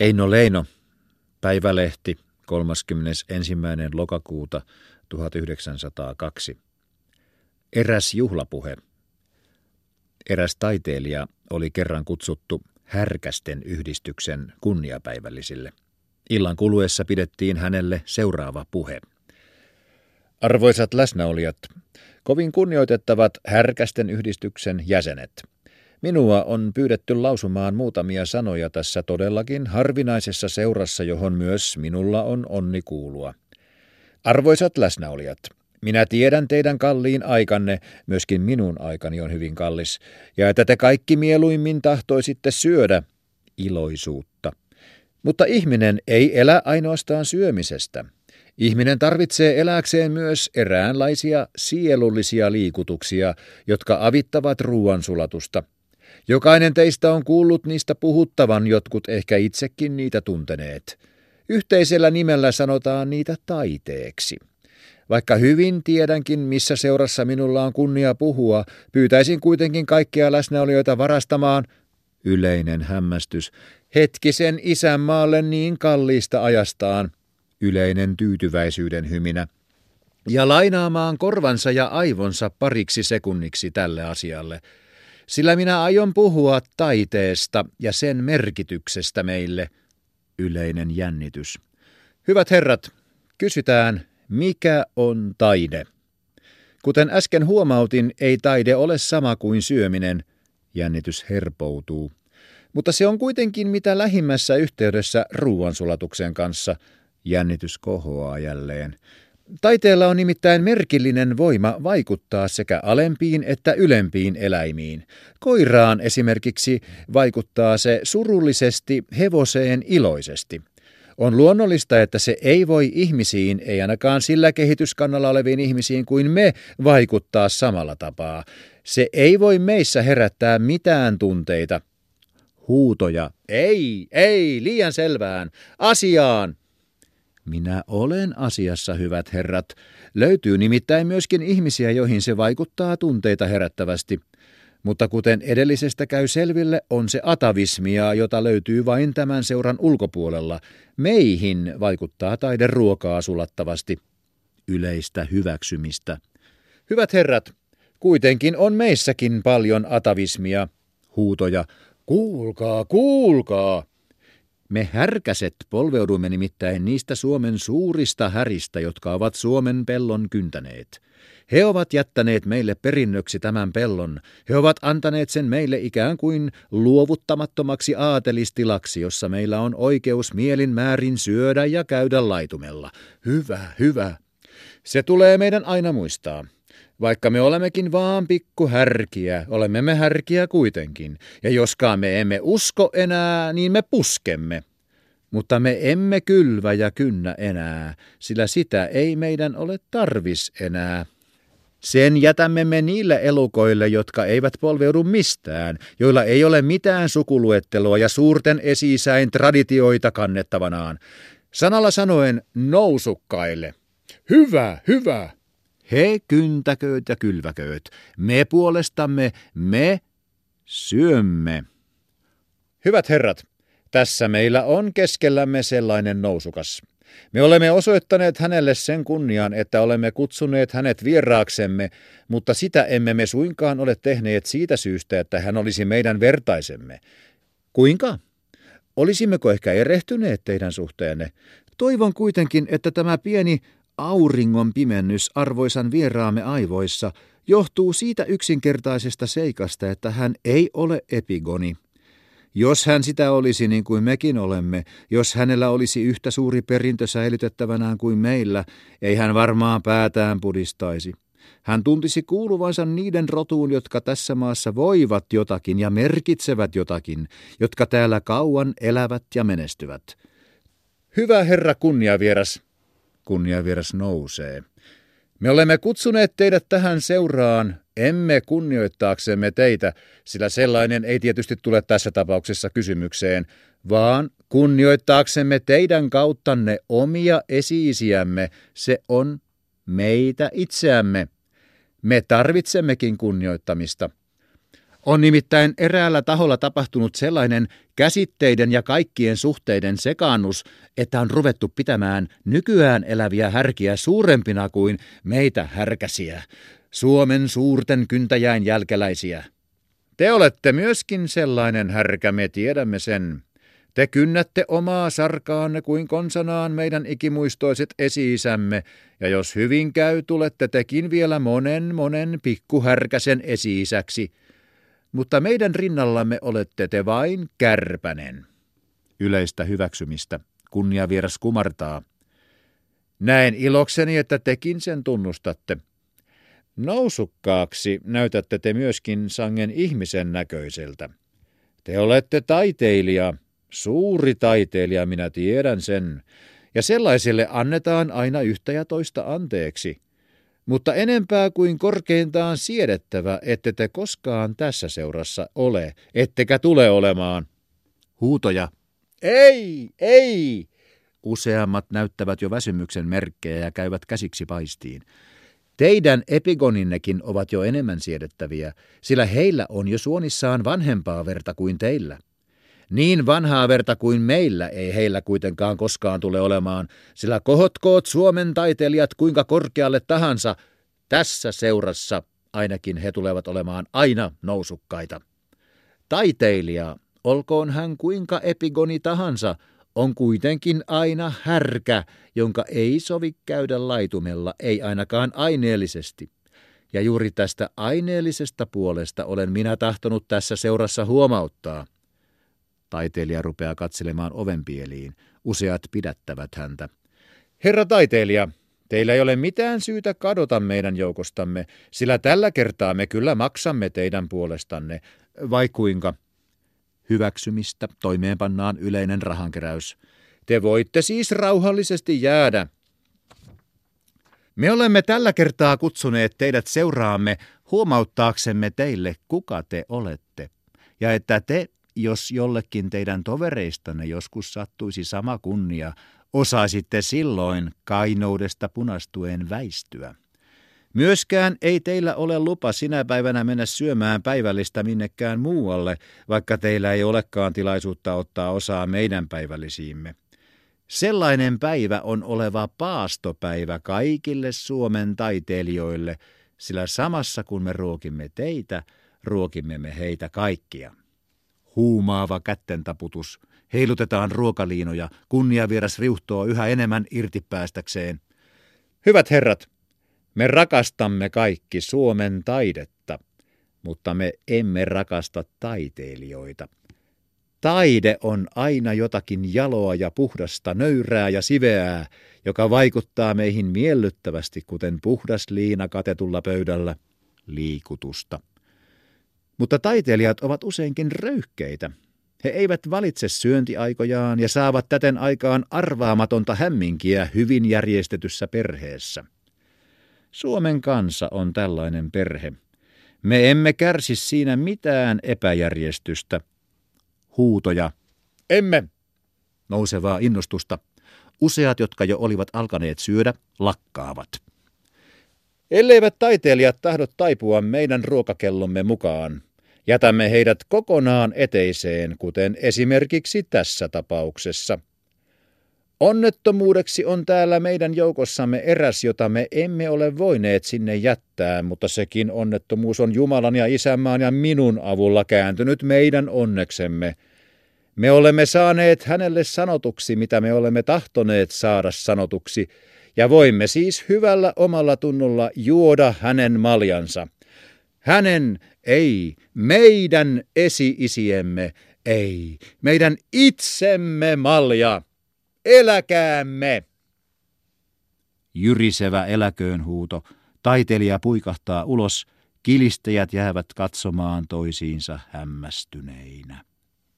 Eino Leino, Päivälehti, 31. lokakuuta 1902. Eräs juhlapuhe. Eräs taiteilija oli kerran kutsuttu Härkästen yhdistyksen kunniapäivällisille. Illan kuluessa pidettiin hänelle seuraava puhe. Arvoisat läsnäolijat, kovin kunnioitettavat Härkästen yhdistyksen jäsenet – Minua on pyydetty lausumaan muutamia sanoja tässä todellakin harvinaisessa seurassa, johon myös minulla on onni kuulua. Arvoisat läsnäolijat, minä tiedän teidän kalliin aikanne, myöskin minun aikani on hyvin kallis, ja että te kaikki mieluimmin tahtoisitte syödä iloisuutta. Mutta ihminen ei elä ainoastaan syömisestä. Ihminen tarvitsee eläkseen myös eräänlaisia sielullisia liikutuksia, jotka avittavat ruoansulatusta – Jokainen teistä on kuullut niistä puhuttavan, jotkut ehkä itsekin niitä tunteneet. Yhteisellä nimellä sanotaan niitä taiteeksi. Vaikka hyvin tiedänkin, missä seurassa minulla on kunnia puhua, pyytäisin kuitenkin kaikkia läsnäolijoita varastamaan yleinen hämmästys hetkisen isänmaalle niin kalliista ajastaan, yleinen tyytyväisyyden hyminä, ja lainaamaan korvansa ja aivonsa pariksi sekunniksi tälle asialle – sillä minä aion puhua taiteesta ja sen merkityksestä meille. Yleinen jännitys. Hyvät herrat, kysytään, mikä on taide? Kuten äsken huomautin, ei taide ole sama kuin syöminen. Jännitys herpoutuu. Mutta se on kuitenkin mitä lähimmässä yhteydessä ruoansulatuksen kanssa. Jännitys kohoaa jälleen. Taiteella on nimittäin merkillinen voima vaikuttaa sekä alempiin että ylempiin eläimiin. Koiraan esimerkiksi vaikuttaa se surullisesti, hevoseen iloisesti. On luonnollista, että se ei voi ihmisiin, ei ainakaan sillä kehityskannalla oleviin ihmisiin kuin me, vaikuttaa samalla tapaa. Se ei voi meissä herättää mitään tunteita. Huutoja. Ei, ei, liian selvään. Asiaan. Minä olen asiassa, hyvät herrat. Löytyy nimittäin myöskin ihmisiä, joihin se vaikuttaa tunteita herättävästi. Mutta kuten edellisestä käy selville, on se atavismia, jota löytyy vain tämän seuran ulkopuolella. Meihin vaikuttaa taide ruokaa sulattavasti. Yleistä hyväksymistä. Hyvät herrat, kuitenkin on meissäkin paljon atavismia. Huutoja, kuulkaa, kuulkaa! Me härkäset polveudumme nimittäin niistä Suomen suurista häristä, jotka ovat Suomen pellon kyntäneet. He ovat jättäneet meille perinnöksi tämän pellon. He ovat antaneet sen meille ikään kuin luovuttamattomaksi aatelistilaksi, jossa meillä on oikeus mielin määrin syödä ja käydä laitumella. Hyvä, hyvä. Se tulee meidän aina muistaa. Vaikka me olemmekin vaan pikku härkiä, olemme me härkiä kuitenkin, ja joskaan me emme usko enää, niin me puskemme. Mutta me emme kylvä ja kynnä enää, sillä sitä ei meidän ole tarvis enää. Sen jätämme me niille elukoille, jotka eivät polveudu mistään, joilla ei ole mitään sukuluettelua ja suurten esisäin traditioita kannettavanaan. Sanalla sanoen nousukkaille. Hyvä, hyvä, he kyntäkööt ja kylväkööt. Me puolestamme, me syömme. Hyvät herrat, tässä meillä on keskellämme sellainen nousukas. Me olemme osoittaneet hänelle sen kunnian, että olemme kutsuneet hänet vieraaksemme, mutta sitä emme me suinkaan ole tehneet siitä syystä, että hän olisi meidän vertaisemme. Kuinka? Olisimmeko ehkä erehtyneet teidän suhteenne? Toivon kuitenkin, että tämä pieni Auringon pimennys arvoisan vieraamme aivoissa johtuu siitä yksinkertaisesta seikasta, että hän ei ole epigoni. Jos hän sitä olisi niin kuin mekin olemme, jos hänellä olisi yhtä suuri perintö säilytettävänään kuin meillä, ei hän varmaan päätään pudistaisi. Hän tuntisi kuuluvansa niiden rotuun, jotka tässä maassa voivat jotakin ja merkitsevät jotakin, jotka täällä kauan elävät ja menestyvät. Hyvä herra kunniavieras, kunniavieras nousee. Me olemme kutsuneet teidät tähän seuraan, emme kunnioittaaksemme teitä, sillä sellainen ei tietysti tule tässä tapauksessa kysymykseen, vaan kunnioittaaksemme teidän kauttanne omia esiisiämme, se on meitä itseämme. Me tarvitsemmekin kunnioittamista. On nimittäin eräällä taholla tapahtunut sellainen käsitteiden ja kaikkien suhteiden sekaannus, että on ruvettu pitämään nykyään eläviä härkiä suurempina kuin meitä härkäsiä, Suomen suurten kyntäjäin jälkeläisiä. Te olette myöskin sellainen härkä, me tiedämme sen. Te kynnätte omaa sarkaanne kuin konsanaan meidän ikimuistoiset esi-isämme, ja jos hyvin käy, tulette tekin vielä monen monen pikkuhärkäsen esi-isäksi. Mutta meidän rinnallamme olette te vain kärpänen. Yleistä hyväksymistä. Kunnia vieras kumartaa. Näen ilokseni, että tekin sen tunnustatte. Nousukkaaksi näytätte te myöskin sangen ihmisen näköiseltä. Te olette taiteilija, suuri taiteilija, minä tiedän sen, ja sellaiselle annetaan aina yhtä ja toista anteeksi. Mutta enempää kuin korkeintaan siedettävä, ette te koskaan tässä seurassa ole, ettekä tule olemaan. Huutoja. Ei, ei! Useammat näyttävät jo väsymyksen merkkejä ja käyvät käsiksi paistiin. Teidän epigoninnekin ovat jo enemmän siedettäviä, sillä heillä on jo suonissaan vanhempaa verta kuin teillä. Niin vanhaa verta kuin meillä ei heillä kuitenkaan koskaan tule olemaan, sillä kohotkoot Suomen taiteilijat kuinka korkealle tahansa, tässä seurassa ainakin he tulevat olemaan aina nousukkaita. Taiteilija, olkoon hän kuinka epigoni tahansa, on kuitenkin aina härkä, jonka ei sovi käydä laitumella, ei ainakaan aineellisesti. Ja juuri tästä aineellisesta puolesta olen minä tahtonut tässä seurassa huomauttaa. Taiteilija rupeaa katselemaan ovenpieliin. Useat pidättävät häntä. Herra taiteilija, teillä ei ole mitään syytä kadota meidän joukostamme, sillä tällä kertaa me kyllä maksamme teidän puolestanne. Vai kuinka? hyväksymistä toimeenpannaan yleinen rahankeräys. Te voitte siis rauhallisesti jäädä. Me olemme tällä kertaa kutsuneet teidät seuraamme huomauttaaksemme teille, kuka te olette, ja että te, jos jollekin teidän tovereistanne joskus sattuisi sama kunnia, osaisitte silloin kainoudesta punastuen väistyä. Myöskään ei teillä ole lupa sinä päivänä mennä syömään päivällistä minnekään muualle, vaikka teillä ei olekaan tilaisuutta ottaa osaa meidän päivällisiimme. Sellainen päivä on oleva paastopäivä kaikille Suomen taiteilijoille, sillä samassa kun me ruokimme teitä, ruokimme me heitä kaikkia. Huumaava kättentaputus, heilutetaan ruokaliinoja, kunniavieras riuhtoo yhä enemmän irti päästäkseen. Hyvät herrat, me rakastamme kaikki Suomen taidetta, mutta me emme rakasta taiteilijoita. Taide on aina jotakin jaloa ja puhdasta, nöyrää ja siveää, joka vaikuttaa meihin miellyttävästi, kuten puhdas liina katetulla pöydällä, liikutusta. Mutta taiteilijat ovat useinkin röyhkeitä. He eivät valitse syöntiaikojaan ja saavat täten aikaan arvaamatonta hämminkiä hyvin järjestetyssä perheessä. Suomen kansa on tällainen perhe. Me emme kärsi siinä mitään epäjärjestystä. Huutoja. Emme. Nousevaa innostusta. Useat, jotka jo olivat alkaneet syödä, lakkaavat. Elleivät taiteilijat tahdot taipua meidän ruokakellomme mukaan, jätämme heidät kokonaan eteiseen, kuten esimerkiksi tässä tapauksessa – Onnettomuudeksi on täällä meidän joukossamme eräs, jota me emme ole voineet sinne jättää, mutta sekin onnettomuus on Jumalan ja isänmaan ja minun avulla kääntynyt meidän onneksemme. Me olemme saaneet hänelle sanotuksi, mitä me olemme tahtoneet saada sanotuksi, ja voimme siis hyvällä omalla tunnolla juoda hänen maljansa. Hänen, ei, meidän esi-isiemme, ei, meidän itsemme malja. Eläkäämme! Jyrisevä eläköön huuto. Taiteilija puikahtaa ulos. Kilistäjät jäävät katsomaan toisiinsa hämmästyneinä.